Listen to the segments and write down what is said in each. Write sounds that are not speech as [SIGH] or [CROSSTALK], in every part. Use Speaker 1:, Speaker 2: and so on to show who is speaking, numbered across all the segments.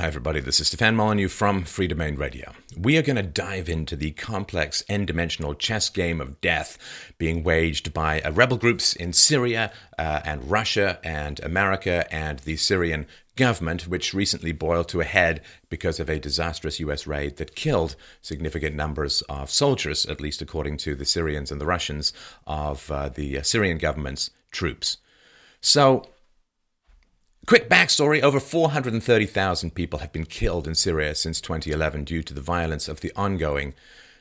Speaker 1: Hi, everybody. This is Stefan Molyneux from Freedomain Radio. We are going to dive into the complex n dimensional chess game of death being waged by uh, rebel groups in Syria uh, and Russia and America and the Syrian government, which recently boiled to a head because of a disastrous US raid that killed significant numbers of soldiers, at least according to the Syrians and the Russians, of uh, the uh, Syrian government's troops. So, Quick backstory over 430,000 people have been killed in Syria since 2011 due to the violence of the ongoing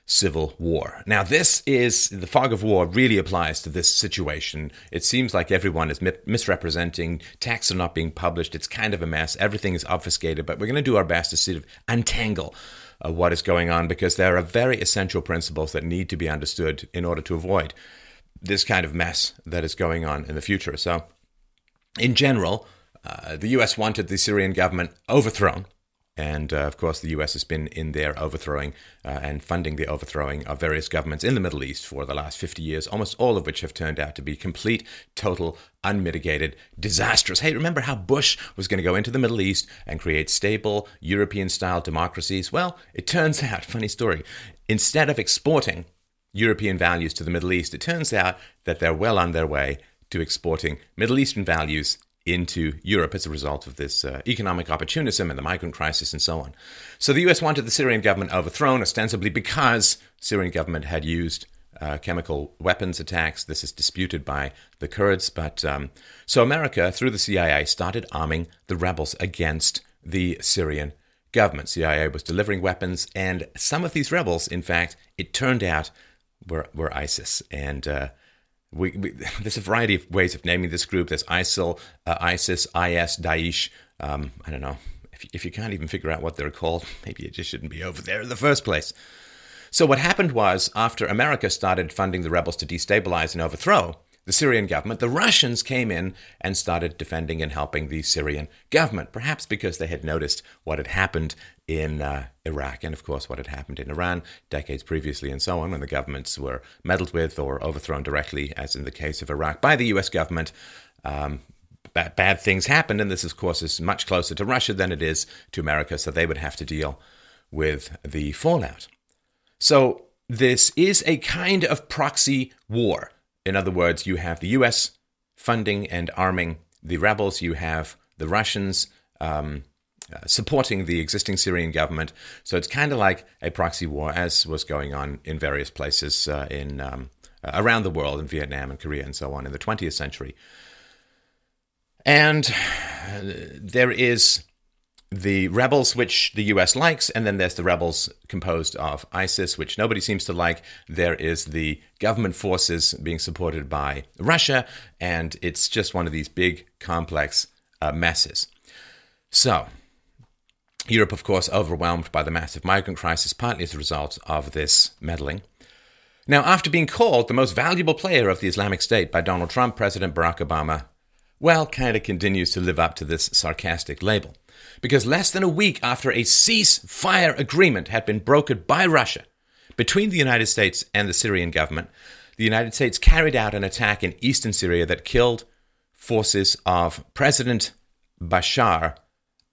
Speaker 1: civil war. Now, this is the fog of war really applies to this situation. It seems like everyone is mi- misrepresenting, texts are not being published, it's kind of a mess, everything is obfuscated, but we're going to do our best to sort of untangle uh, what is going on because there are very essential principles that need to be understood in order to avoid this kind of mess that is going on in the future. So, in general, uh, the US wanted the Syrian government overthrown. And uh, of course, the US has been in there overthrowing uh, and funding the overthrowing of various governments in the Middle East for the last 50 years, almost all of which have turned out to be complete, total, unmitigated disasters. Hey, remember how Bush was going to go into the Middle East and create stable European style democracies? Well, it turns [LAUGHS] out, funny story, instead of exporting European values to the Middle East, it turns out that they're well on their way to exporting Middle Eastern values into Europe as a result of this uh, economic opportunism and the migrant crisis and so on. So the US wanted the Syrian government overthrown, ostensibly because Syrian government had used uh, chemical weapons attacks. This is disputed by the Kurds, but um, so America, through the CIA, started arming the rebels against the Syrian government. CIA was delivering weapons, and some of these rebels, in fact, it turned out were were ISIS, and uh, we, we, [LAUGHS] there's a variety of ways of naming this group. There's ISIL, uh, ISIS, IS, Daesh. Um, I don't know. If, if you can't even figure out what they're called, [LAUGHS] maybe it just shouldn't be over there in the first place. So, what happened was, after America started funding the rebels to destabilize and overthrow, the Syrian government, the Russians came in and started defending and helping the Syrian government, perhaps because they had noticed what had happened in uh, Iraq and, of course, what had happened in Iran decades previously and so on, when the governments were meddled with or overthrown directly, as in the case of Iraq, by the US government. Um, bad, bad things happened, and this, of course, is much closer to Russia than it is to America, so they would have to deal with the fallout. So, this is a kind of proxy war in other words, you have the US funding and arming the rebels, you have the Russians um, uh, supporting the existing Syrian government. So it's kind of like a proxy war, as was going on in various places uh, in um, uh, around the world, in Vietnam and Korea and so on, in the 20th century. And uh, there is the rebels, which the US likes, and then there's the rebels composed of ISIS, which nobody seems to like. There is the government forces being supported by Russia, and it's just one of these big, complex uh, messes. So, Europe, of course, overwhelmed by the massive migrant crisis, partly as a result of this meddling. Now, after being called the most valuable player of the Islamic State by Donald Trump, President Barack Obama, well, kind of continues to live up to this sarcastic label because less than a week after a ceasefire agreement had been brokered by Russia between the United States and the Syrian government, the United States carried out an attack in eastern Syria that killed forces of President Bashar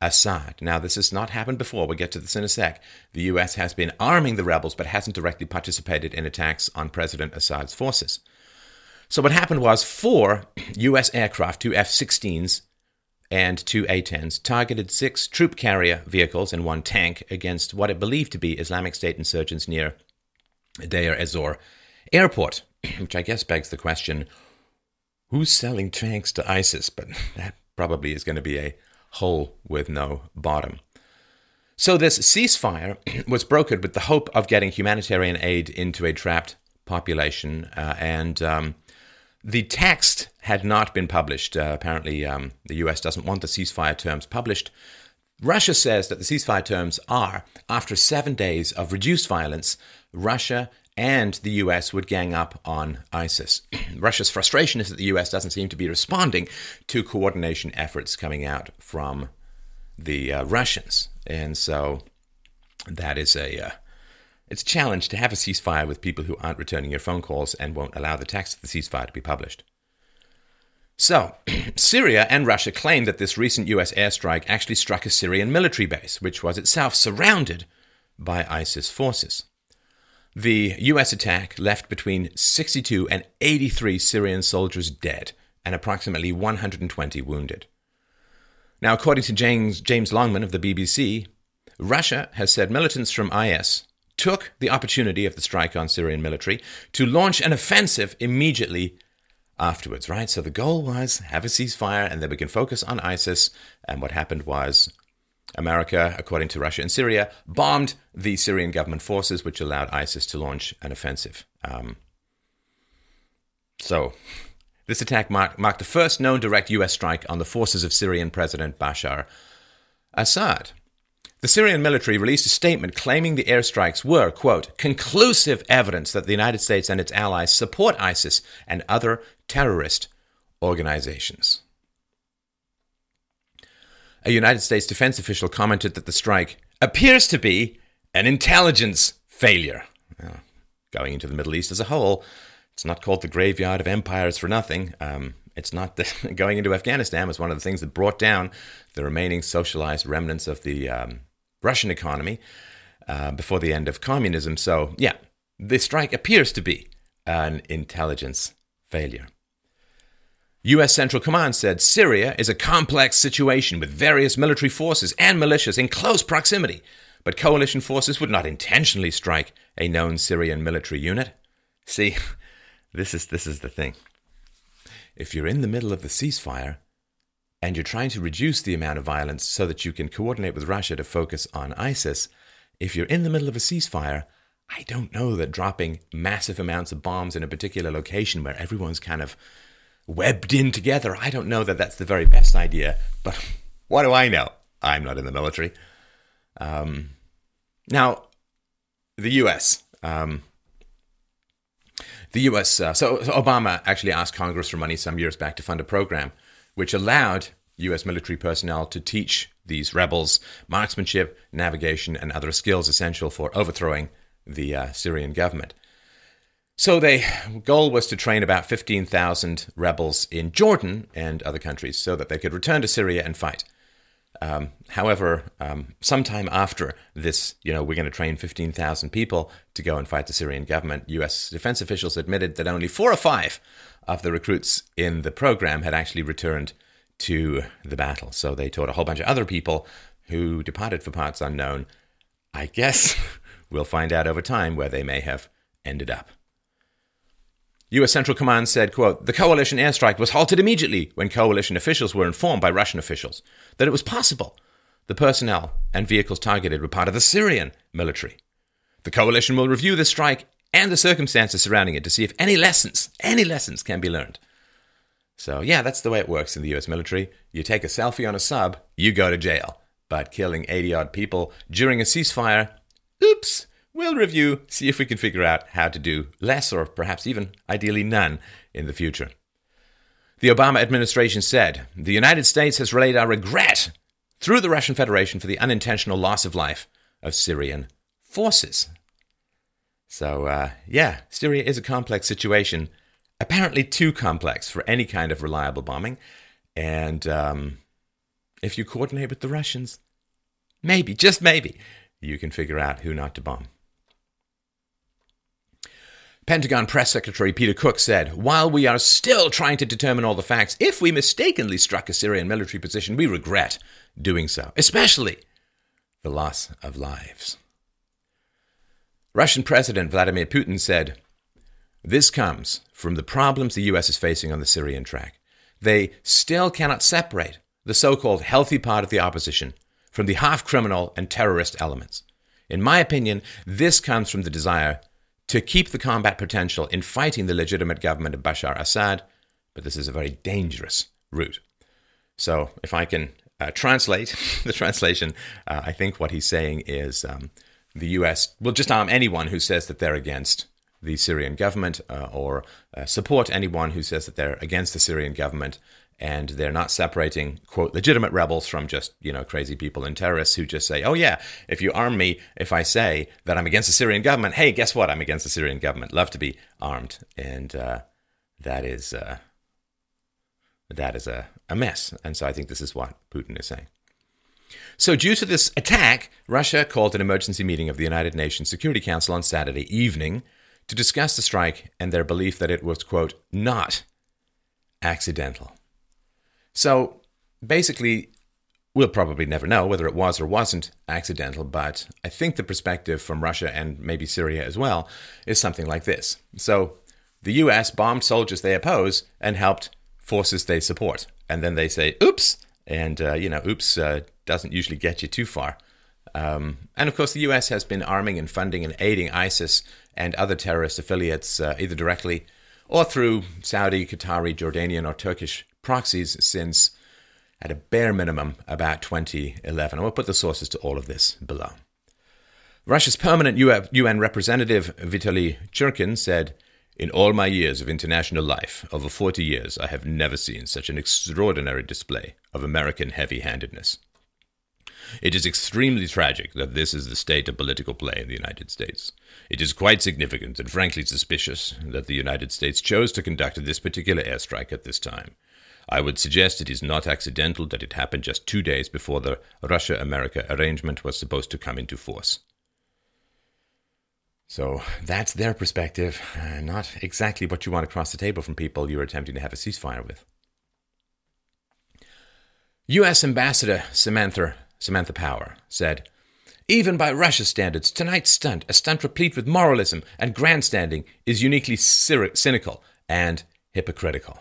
Speaker 1: Assad. Now, this has not happened before. We'll get to this in a sec. The US has been arming the rebels but hasn't directly participated in attacks on President Assad's forces. So, what happened was four US aircraft, two F 16s, and two A-10s targeted six troop carrier vehicles and one tank against what it believed to be Islamic State insurgents near Deir ez-Zor airport, [CLEARS THROAT] which I guess begs the question, who's selling tanks to ISIS? But [LAUGHS] that probably is going to be a hole with no bottom. So this ceasefire [CLEARS THROAT] was brokered with the hope of getting humanitarian aid into a trapped population, uh, and um, the text had not been published. Uh, apparently, um, the US doesn't want the ceasefire terms published. Russia says that the ceasefire terms are after seven days of reduced violence, Russia and the US would gang up on ISIS. [CLEARS THROAT] Russia's frustration is that the US doesn't seem to be responding to coordination efforts coming out from the uh, Russians. And so that is a. Uh, it's a challenge to have a ceasefire with people who aren't returning your phone calls and won't allow the text of the ceasefire to be published. So, [CLEARS THROAT] Syria and Russia claim that this recent US airstrike actually struck a Syrian military base, which was itself surrounded by ISIS forces. The US attack left between 62 and 83 Syrian soldiers dead and approximately 120 wounded. Now, according to James, James Longman of the BBC, Russia has said militants from IS took the opportunity of the strike on Syrian military to launch an offensive immediately afterwards, right? So the goal was have a ceasefire and then we can focus on ISIS. And what happened was America, according to Russia and Syria, bombed the Syrian government forces, which allowed ISIS to launch an offensive. Um, so this attack marked, marked the first known direct US strike on the forces of Syrian President Bashar Assad. The Syrian military released a statement claiming the airstrikes were, quote, conclusive evidence that the United States and its allies support ISIS and other terrorist organizations. A United States defense official commented that the strike appears to be an intelligence failure. Well, going into the Middle East as a whole, it's not called the graveyard of empires for nothing. Um, it's not the, [LAUGHS] going into Afghanistan was one of the things that brought down the remaining socialized remnants of the um, Russian economy uh, before the end of communism. So, yeah, the strike appears to be an intelligence failure. U.S. Central Command said Syria is a complex situation with various military forces and militias in close proximity, but coalition forces would not intentionally strike a known Syrian military unit. See, [LAUGHS] this is, this is the thing. If you're in the middle of the ceasefire, and you're trying to reduce the amount of violence so that you can coordinate with Russia to focus on ISIS, if you're in the middle of a ceasefire, I don't know that dropping massive amounts of bombs in a particular location where everyone's kind of webbed in together, I don't know that that's the very best idea. But what do I know? I'm not in the military. Um, now, the US. Um, the US, uh, so, so Obama actually asked Congress for money some years back to fund a program which allowed US military personnel to teach these rebels marksmanship, navigation, and other skills essential for overthrowing the uh, Syrian government. So the goal was to train about 15,000 rebels in Jordan and other countries so that they could return to Syria and fight. Um, however, um, sometime after this, you know, we're going to train 15,000 people to go and fight the Syrian government, U.S. defense officials admitted that only four or five of the recruits in the program had actually returned to the battle. So they taught a whole bunch of other people who departed for parts unknown. I guess [LAUGHS] we'll find out over time where they may have ended up. U.S. Central Command said, quote, The coalition airstrike was halted immediately when coalition officials were informed by Russian officials that it was possible the personnel and vehicles targeted were part of the Syrian military. The coalition will review the strike and the circumstances surrounding it to see if any lessons, any lessons can be learned. So, yeah, that's the way it works in the US military. You take a selfie on a sub, you go to jail. But killing 80 odd people during a ceasefire, oops, we'll review, see if we can figure out how to do less or perhaps even ideally none in the future. The Obama administration said the United States has relayed our regret through the Russian Federation for the unintentional loss of life of Syrian forces. So, uh, yeah, Syria is a complex situation, apparently too complex for any kind of reliable bombing. And um, if you coordinate with the Russians, maybe, just maybe, you can figure out who not to bomb. Pentagon Press Secretary Peter Cook said, While we are still trying to determine all the facts, if we mistakenly struck a Syrian military position, we regret doing so, especially the loss of lives. Russian President Vladimir Putin said, This comes from the problems the US is facing on the Syrian track. They still cannot separate the so called healthy part of the opposition from the half criminal and terrorist elements. In my opinion, this comes from the desire to keep the combat potential in fighting the legitimate government of Bashar Assad, but this is a very dangerous route. So, if I can uh, translate [LAUGHS] the translation, uh, I think what he's saying is um, the US will just arm anyone who says that they're against the Syrian government uh, or uh, support anyone who says that they're against the Syrian government and they're not separating quote legitimate rebels from just you know crazy people and terrorists who just say oh yeah if you arm me if i say that i'm against the syrian government hey guess what i'm against the syrian government love to be armed and uh, that is uh, that is a, a mess. And so I think this is what Putin is saying. So, due to this attack, Russia called an emergency meeting of the United Nations Security Council on Saturday evening to discuss the strike and their belief that it was, quote, not accidental. So, basically, we'll probably never know whether it was or wasn't accidental, but I think the perspective from Russia and maybe Syria as well is something like this. So, the US bombed soldiers they oppose and helped forces they support. And then they say, oops. And, uh, you know, oops uh, doesn't usually get you too far. Um, and of course, the US has been arming and funding and aiding ISIS and other terrorist affiliates uh, either directly or through Saudi, Qatari, Jordanian, or Turkish proxies since, at a bare minimum, about 2011. And we'll put the sources to all of this below. Russia's permanent UN representative Vitaly Churkin said, in all my years of international life, over 40 years, I have never seen such an extraordinary display of American heavy handedness. It is extremely tragic that this is the state of political play in the United States. It is quite significant and frankly suspicious that the United States chose to conduct this particular airstrike at this time. I would suggest it is not accidental that it happened just two days before the Russia America arrangement was supposed to come into force. So that's their perspective, uh, not exactly what you want across the table from people you're attempting to have a ceasefire with. U.S. Ambassador Samantha, Samantha Power said, Even by Russia's standards, tonight's stunt, a stunt replete with moralism and grandstanding, is uniquely cynical and hypocritical.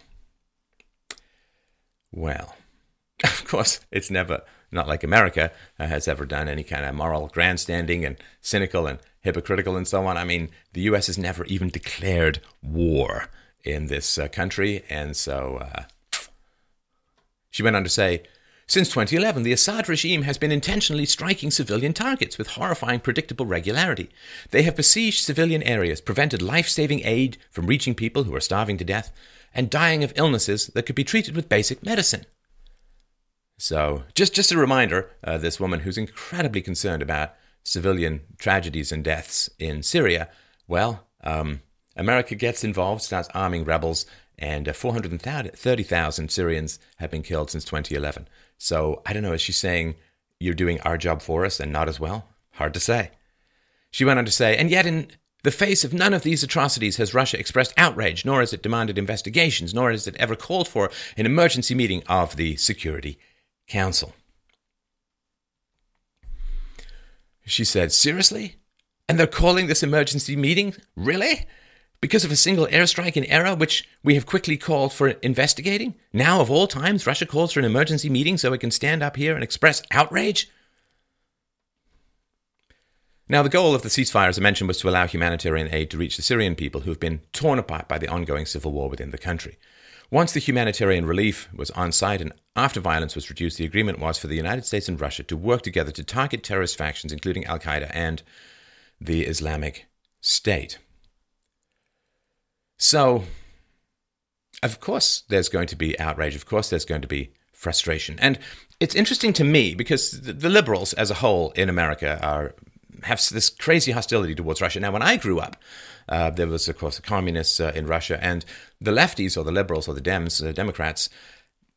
Speaker 1: Well, [LAUGHS] of course, it's never, not like America uh, has ever done any kind of moral grandstanding and cynical and hypocritical and so on. I mean, the U.S. has never even declared war in this uh, country. And so uh, she went on to say, since 2011, the Assad regime has been intentionally striking civilian targets with horrifying predictable regularity. They have besieged civilian areas, prevented life saving aid from reaching people who are starving to death, and dying of illnesses that could be treated with basic medicine. So, just, just a reminder uh, this woman who's incredibly concerned about civilian tragedies and deaths in Syria, well, um, America gets involved, starts arming rebels, and uh, 430,000 Syrians have been killed since 2011. So I don't know, is she saying you're doing our job for us and not as well? Hard to say. She went on to say, and yet in the face of none of these atrocities has Russia expressed outrage, nor has it demanded investigations, nor has it ever called for an emergency meeting of the Security Council. She said, Seriously? And they're calling this emergency meeting? Really? Because of a single airstrike in Erra, which we have quickly called for investigating? Now, of all times, Russia calls for an emergency meeting so it can stand up here and express outrage? Now, the goal of the ceasefire, as I mentioned, was to allow humanitarian aid to reach the Syrian people who have been torn apart by the ongoing civil war within the country. Once the humanitarian relief was on site and after violence was reduced, the agreement was for the United States and Russia to work together to target terrorist factions, including Al Qaeda and the Islamic State. So, of course, there's going to be outrage. Of course, there's going to be frustration. And it's interesting to me because the liberals as a whole in America are have this crazy hostility towards Russia. Now, when I grew up, uh, there was, of course, the communists uh, in Russia, and the lefties or the liberals or the Dems, uh, Democrats.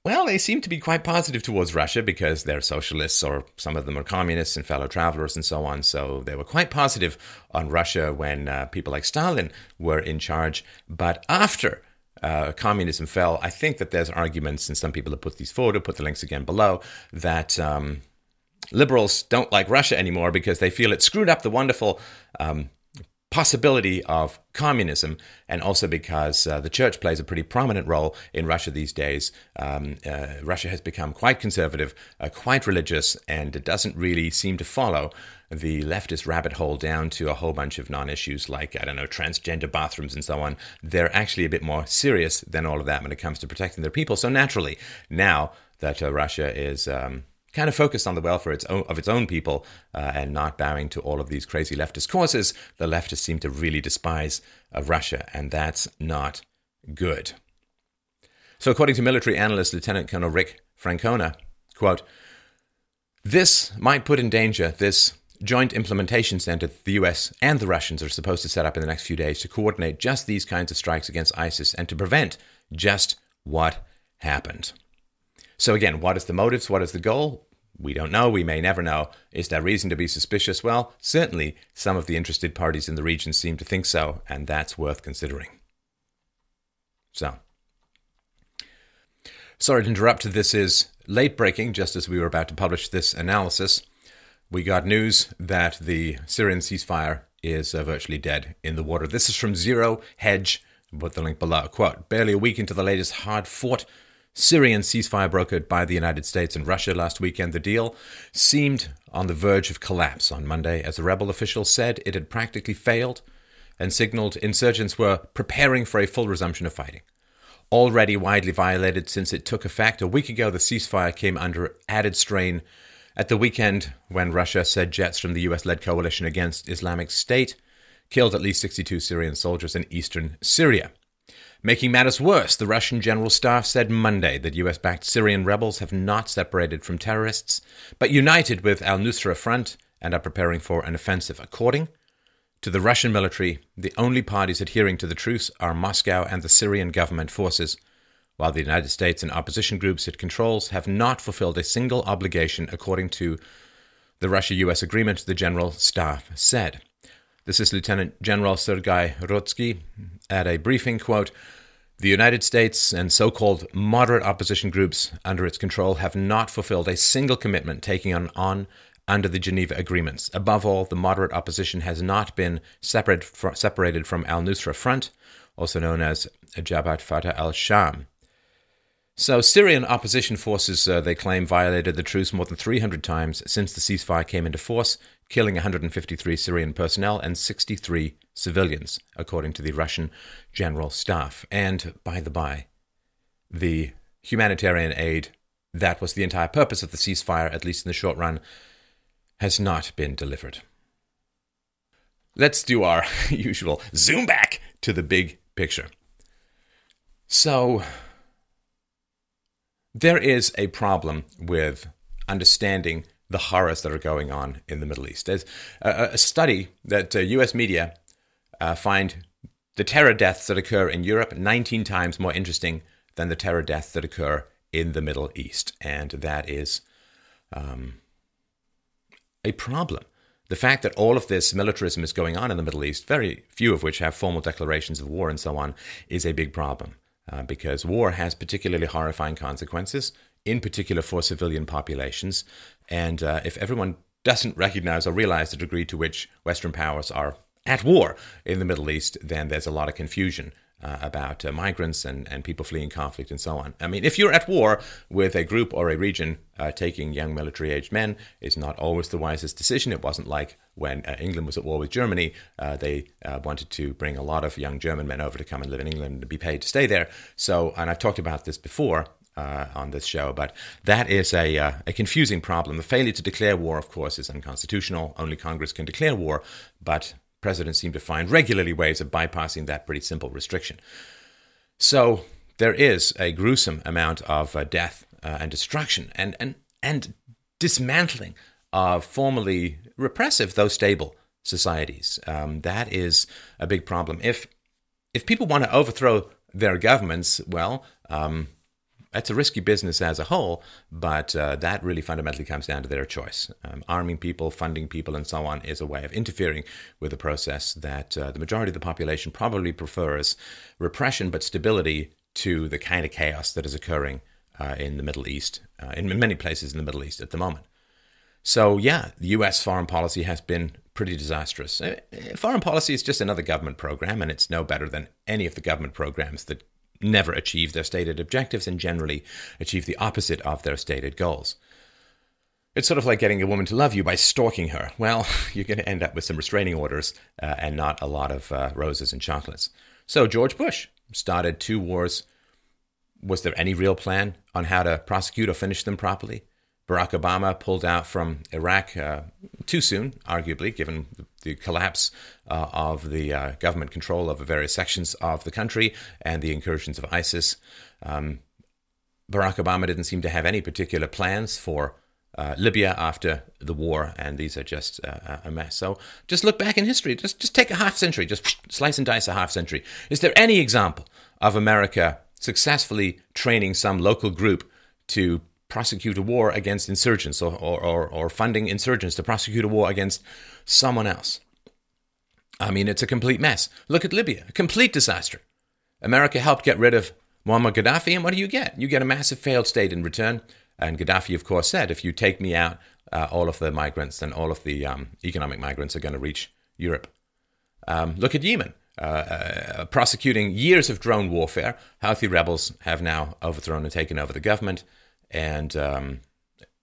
Speaker 1: Well, they seem to be quite positive towards Russia because they're socialists, or some of them are communists and fellow travelers and so on. So they were quite positive on Russia when uh, people like Stalin were in charge. But after uh, communism fell, I think that there's arguments, and some people have put these forward, I'll put the links again below, that um, liberals don't like Russia anymore because they feel it screwed up the wonderful um, possibility of communism, and also because uh, the church plays a pretty prominent role in Russia these days. Um, uh, Russia has become quite conservative, uh, quite religious, and it doesn't really seem to follow the leftist rabbit hole down to a whole bunch of non issues like, I don't know, transgender bathrooms and so on. They're actually a bit more serious than all of that when it comes to protecting their people. So naturally, now that uh, Russia is. Um, kind of focused on the welfare of its own people uh, and not bowing to all of these crazy leftist causes, the leftists seem to really despise uh, Russia, and that's not good. So, according to military analyst Lieutenant Colonel Rick Francona, quote, this might put in danger this joint implementation center that the US and the Russians are supposed to set up in the next few days to coordinate just these kinds of strikes against ISIS and to prevent just what happened. So, again, what is the motives? What is the goal? We don't know. We may never know. Is there reason to be suspicious? Well, certainly some of the interested parties in the region seem to think so, and that's worth considering. So, sorry to interrupt. This is late breaking, just as we were about to publish this analysis. We got news that the Syrian ceasefire is uh, virtually dead in the water. This is from Zero Hedge. Put the link below. Quote Barely a week into the latest hard fought Syrian ceasefire brokered by the United States and Russia last weekend, the deal seemed on the verge of collapse on Monday as the rebel officials said it had practically failed and signaled insurgents were preparing for a full resumption of fighting. Already widely violated since it took effect a week ago, the ceasefire came under added strain at the weekend when Russia said jets from the US led coalition against Islamic State killed at least 62 Syrian soldiers in eastern Syria. Making matters worse, the Russian General Staff said Monday that US backed Syrian rebels have not separated from terrorists, but united with al Nusra Front and are preparing for an offensive. According to the Russian military, the only parties adhering to the truce are Moscow and the Syrian government forces, while the United States and opposition groups it controls have not fulfilled a single obligation according to the Russia US agreement, the General Staff said. This is Lieutenant General Sergei Rudskoy at a briefing quote the United States and so called moderate opposition groups under its control have not fulfilled a single commitment taken on, on under the Geneva Agreements. Above all, the moderate opposition has not been separate, separated from al Nusra Front, also known as Jabhat Fatah al Sham. So, Syrian opposition forces, uh, they claim, violated the truce more than 300 times since the ceasefire came into force, killing 153 Syrian personnel and 63 civilians, according to the Russian General Staff. And by the by, the humanitarian aid that was the entire purpose of the ceasefire, at least in the short run, has not been delivered. Let's do our [LAUGHS] usual zoom back to the big picture. So, there is a problem with understanding the horrors that are going on in the Middle East. There's a, a study that uh, US media uh, find the terror deaths that occur in Europe 19 times more interesting than the terror deaths that occur in the Middle East. And that is um, a problem. The fact that all of this militarism is going on in the Middle East, very few of which have formal declarations of war and so on, is a big problem uh, because war has particularly horrifying consequences, in particular for civilian populations. And uh, if everyone doesn't recognize or realize the degree to which Western powers are at war in the Middle East, then there's a lot of confusion uh, about uh, migrants and, and people fleeing conflict and so on. I mean, if you're at war with a group or a region, uh, taking young military aged men is not always the wisest decision. It wasn't like when uh, England was at war with Germany. Uh, they uh, wanted to bring a lot of young German men over to come and live in England and be paid to stay there. So, and I've talked about this before. On this show, but that is a, a confusing problem. The failure to declare war, of course, is unconstitutional. Only Congress can declare war, but presidents seem to find regularly ways of bypassing that pretty simple restriction. So there is a gruesome amount of uh, death uh, and destruction and, and, and dismantling of formerly repressive, though stable, societies. Um, that is a big problem. If, if people want to overthrow their governments, well, um, it's a risky business as a whole, but uh, that really fundamentally comes down to their choice. Um, arming people, funding people, and so on is a way of interfering with a process that uh, the majority of the population probably prefers repression but stability to the kind of chaos that is occurring uh, in the Middle East, uh, in many places in the Middle East at the moment. So, yeah, the US foreign policy has been pretty disastrous. Uh, foreign policy is just another government program, and it's no better than any of the government programs that never achieve their stated objectives and generally achieve the opposite of their stated goals. It's sort of like getting a woman to love you by stalking her. Well, [LAUGHS] you're going to end up with some restraining orders uh, and not a lot of uh, roses and chocolates. So, George Bush started two wars. Was there any real plan on how to prosecute or finish them properly? Barack Obama pulled out from Iraq uh, too soon, arguably, given the collapse uh, of the uh, government control over various sections of the country and the incursions of ISIS. Um, Barack Obama didn't seem to have any particular plans for uh, Libya after the war, and these are just uh, a mess. So just look back in history. Just just take a half century. Just slice and dice a half century. Is there any example of America successfully training some local group to prosecute a war against insurgents or, or, or, funding insurgents to prosecute a war against someone else. I mean, it's a complete mess. Look at Libya, a complete disaster. America helped get rid of Muammar Gaddafi, and what do you get? You get a massive failed state in return. And Gaddafi, of course, said, if you take me out, uh, all of the migrants and all of the um, economic migrants are going to reach Europe. Um, look at Yemen. Uh, uh, prosecuting years of drone warfare, Houthi rebels have now overthrown and taken over the government, and um,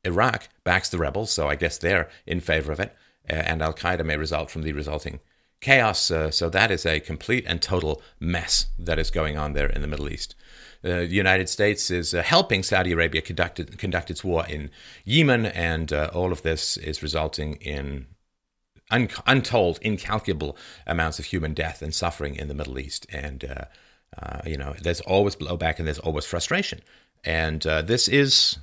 Speaker 1: Iraq backs the rebels, so I guess they're in favor of it, uh, and Al Qaeda may result from the resulting chaos. Uh, so that is a complete and total mess that is going on there in the Middle East. Uh, the United States is uh, helping Saudi Arabia conduct, conduct its war in Yemen, and uh, all of this is resulting in un- untold, incalculable amounts of human death and suffering in the Middle East. And, uh, you know, there's always blowback and there's always frustration. And this is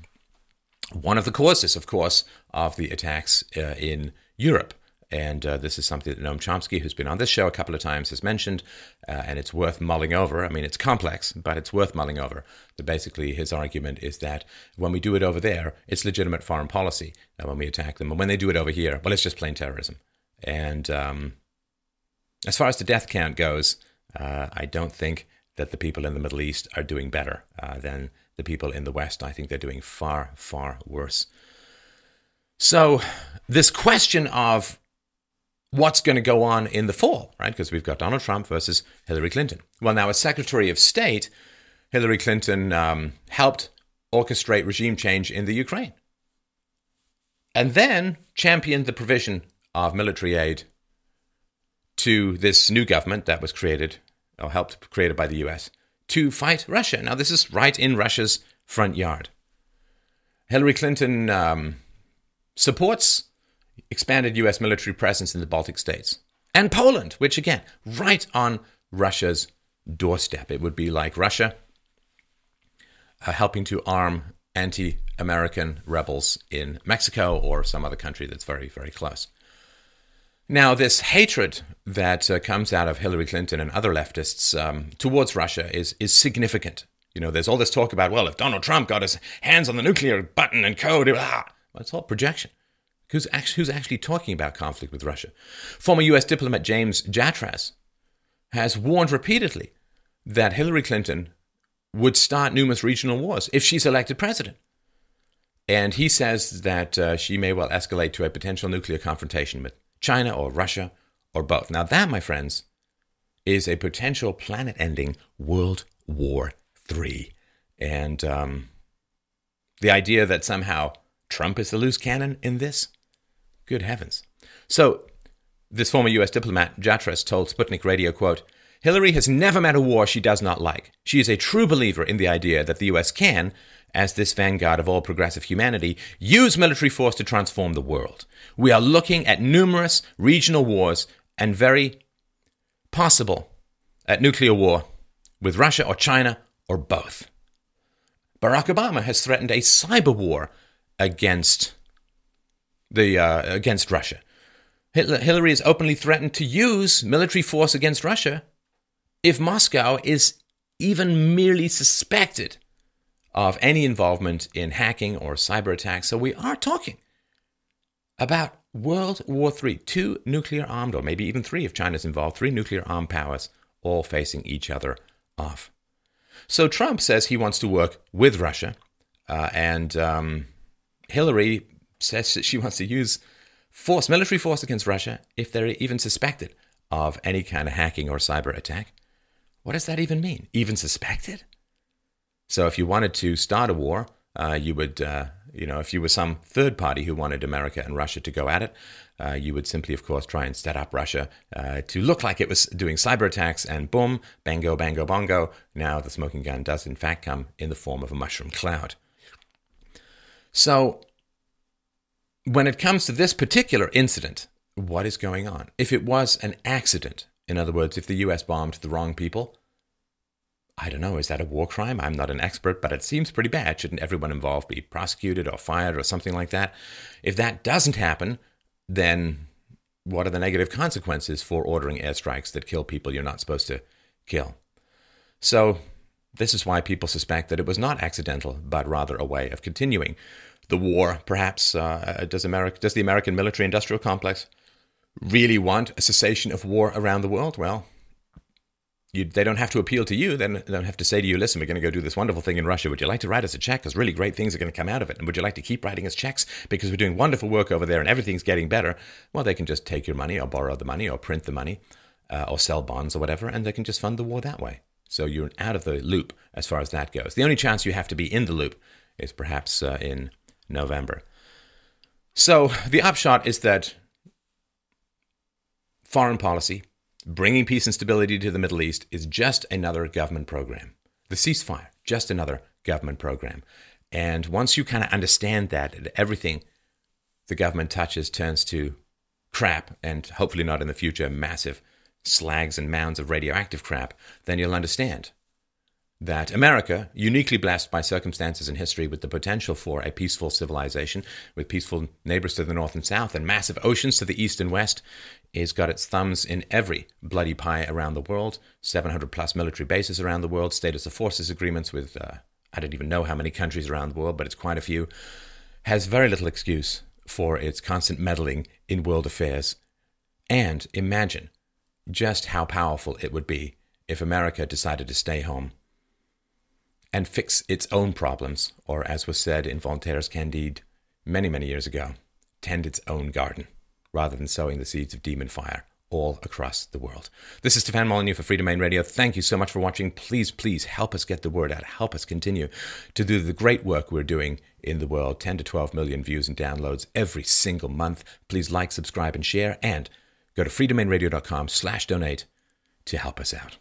Speaker 1: one of the causes, of course, of the attacks in Europe. And uh, this is something that Noam Chomsky, who's been on this show a couple of times, has mentioned, uh, and it's worth mulling over. I mean, it's complex, but it's worth mulling over. That basically his argument is that when we do it over there, it's legitimate foreign policy and when we attack them. And when they do it over here, well, it's just plain terrorism. And um, as far as the death count goes, uh, I don't think that the people in the Middle East are doing better uh, than the people in the West. I think they're doing far, far worse. So, this question of what's going to go on in the fall, right? Because we've got Donald Trump versus Hillary Clinton. Well, now, as Secretary of State, Hillary Clinton um, helped orchestrate regime change in the Ukraine and then championed the provision of military aid to this new government that was created or helped created by the US to fight Russia. Now, this is right in Russia's front yard. Hillary Clinton um, supports expanded US military presence in the Baltic states. And Poland, which again, right on Russia's doorstep. It would be like Russia uh, helping to arm anti American rebels in Mexico or some other country that's very, very close. Now, this hatred that uh, comes out of Hillary Clinton and other leftists um, towards Russia is, is significant. You know, there's all this talk about, well, if Donald Trump got his hands on the nuclear button and code, ah, it's all projection. Who's actually, who's actually talking about conflict with Russia? Former US diplomat James Jatras has warned repeatedly that Hillary Clinton would start numerous regional wars if she's elected president. And he says that uh, she may well escalate to a potential nuclear confrontation with China or Russia or both. Now, that, my friends, is a potential planet ending World War III. And um, the idea that somehow Trump is the loose cannon in this Good heavens. So, this former US diplomat, Jatras, told Sputnik Radio, quote, Hillary has never met a war she does not like. She is a true believer in the idea that the US can, as this vanguard of all progressive humanity, use military force to transform the world. We are looking at numerous regional wars and very possible at nuclear war with Russia or China or both. Barack Obama has threatened a cyber war against the uh, against Russia. Hitler, Hillary has openly threatened to use military force against Russia if Moscow is even merely suspected of any involvement in hacking or cyber attacks. So we are talking about World War III, two nuclear armed, or maybe even three if China's involved, three nuclear armed powers all facing each other off. So Trump says he wants to work with Russia, uh, and um, Hillary says that she wants to use force, military force against Russia if they're even suspected of any kind of hacking or cyber attack. What does that even mean? Even suspected? So if you wanted to start a war, uh, you would, uh, you know, if you were some third party who wanted America and Russia to go at it, uh, you would simply, of course, try and set up Russia uh, to look like it was doing cyber attacks, and boom, bango, bango, bongo. Now the smoking gun does, in fact, come in the form of a mushroom cloud. So when it comes to this particular incident, what is going on? If it was an accident, in other words, if the US bombed the wrong people, I don't know, is that a war crime? I'm not an expert, but it seems pretty bad. Shouldn't everyone involved be prosecuted or fired or something like that? If that doesn't happen, then what are the negative consequences for ordering airstrikes that kill people you're not supposed to kill? So This is why people suspect that it was not accidental, but rather a way of continuing the war. Perhaps uh, does America, does the American military-industrial complex really want a cessation of war around the world? Well, you, they don't have to appeal to you. Then they don't have to say to you, listen, we're going to go do this wonderful thing in Russia. Would you like to write us a check? Because really great things are going to come out of it. And would you like to keep writing us checks? Because we're doing wonderful work over there and everything's getting better. Well, they can just take your money or borrow the money or print the money uh, or sell bonds or whatever, and they can just fund the war that way. So you're out of the loop as far as that goes. The only chance you have to be in the loop is perhaps uh, in November. So the upshot is that foreign policy, bringing peace and stability to the Middle East, is just another government program. The ceasefire, just another government program. And once you kind of understand that, everything the government touches turns to crap, and hopefully not in the future, massive slags and mounds of radioactive crap, then you'll understand that America, uniquely blessed by circumstances in history with the potential for a peaceful civilization, with peaceful neighbors to the north and south, and massive oceans to the east and west, is got its thumbs in every bloody pie around the world, 700 plus military bases around the world, status of forces agreements with uh, I don't even know how many countries around the world, but it's quite a few, has very little excuse for its constant meddling in world affairs. And imagine just how powerful it would be if America decided to stay home and fix its own problems, or as was said in Voltaire's Candide many, many years ago, tend its own garden, rather than sowing the seeds of demon fire all across the world. This is Stefan Molyneux for Freedomain Radio. Thank you so much for watching. Please, please help us get the word out. Help us continue to do the great work we're doing in the world. 10 to 12 million views and downloads every single month. Please like, subscribe, and share. And Go to freedomainradio.com slash donate to help us out.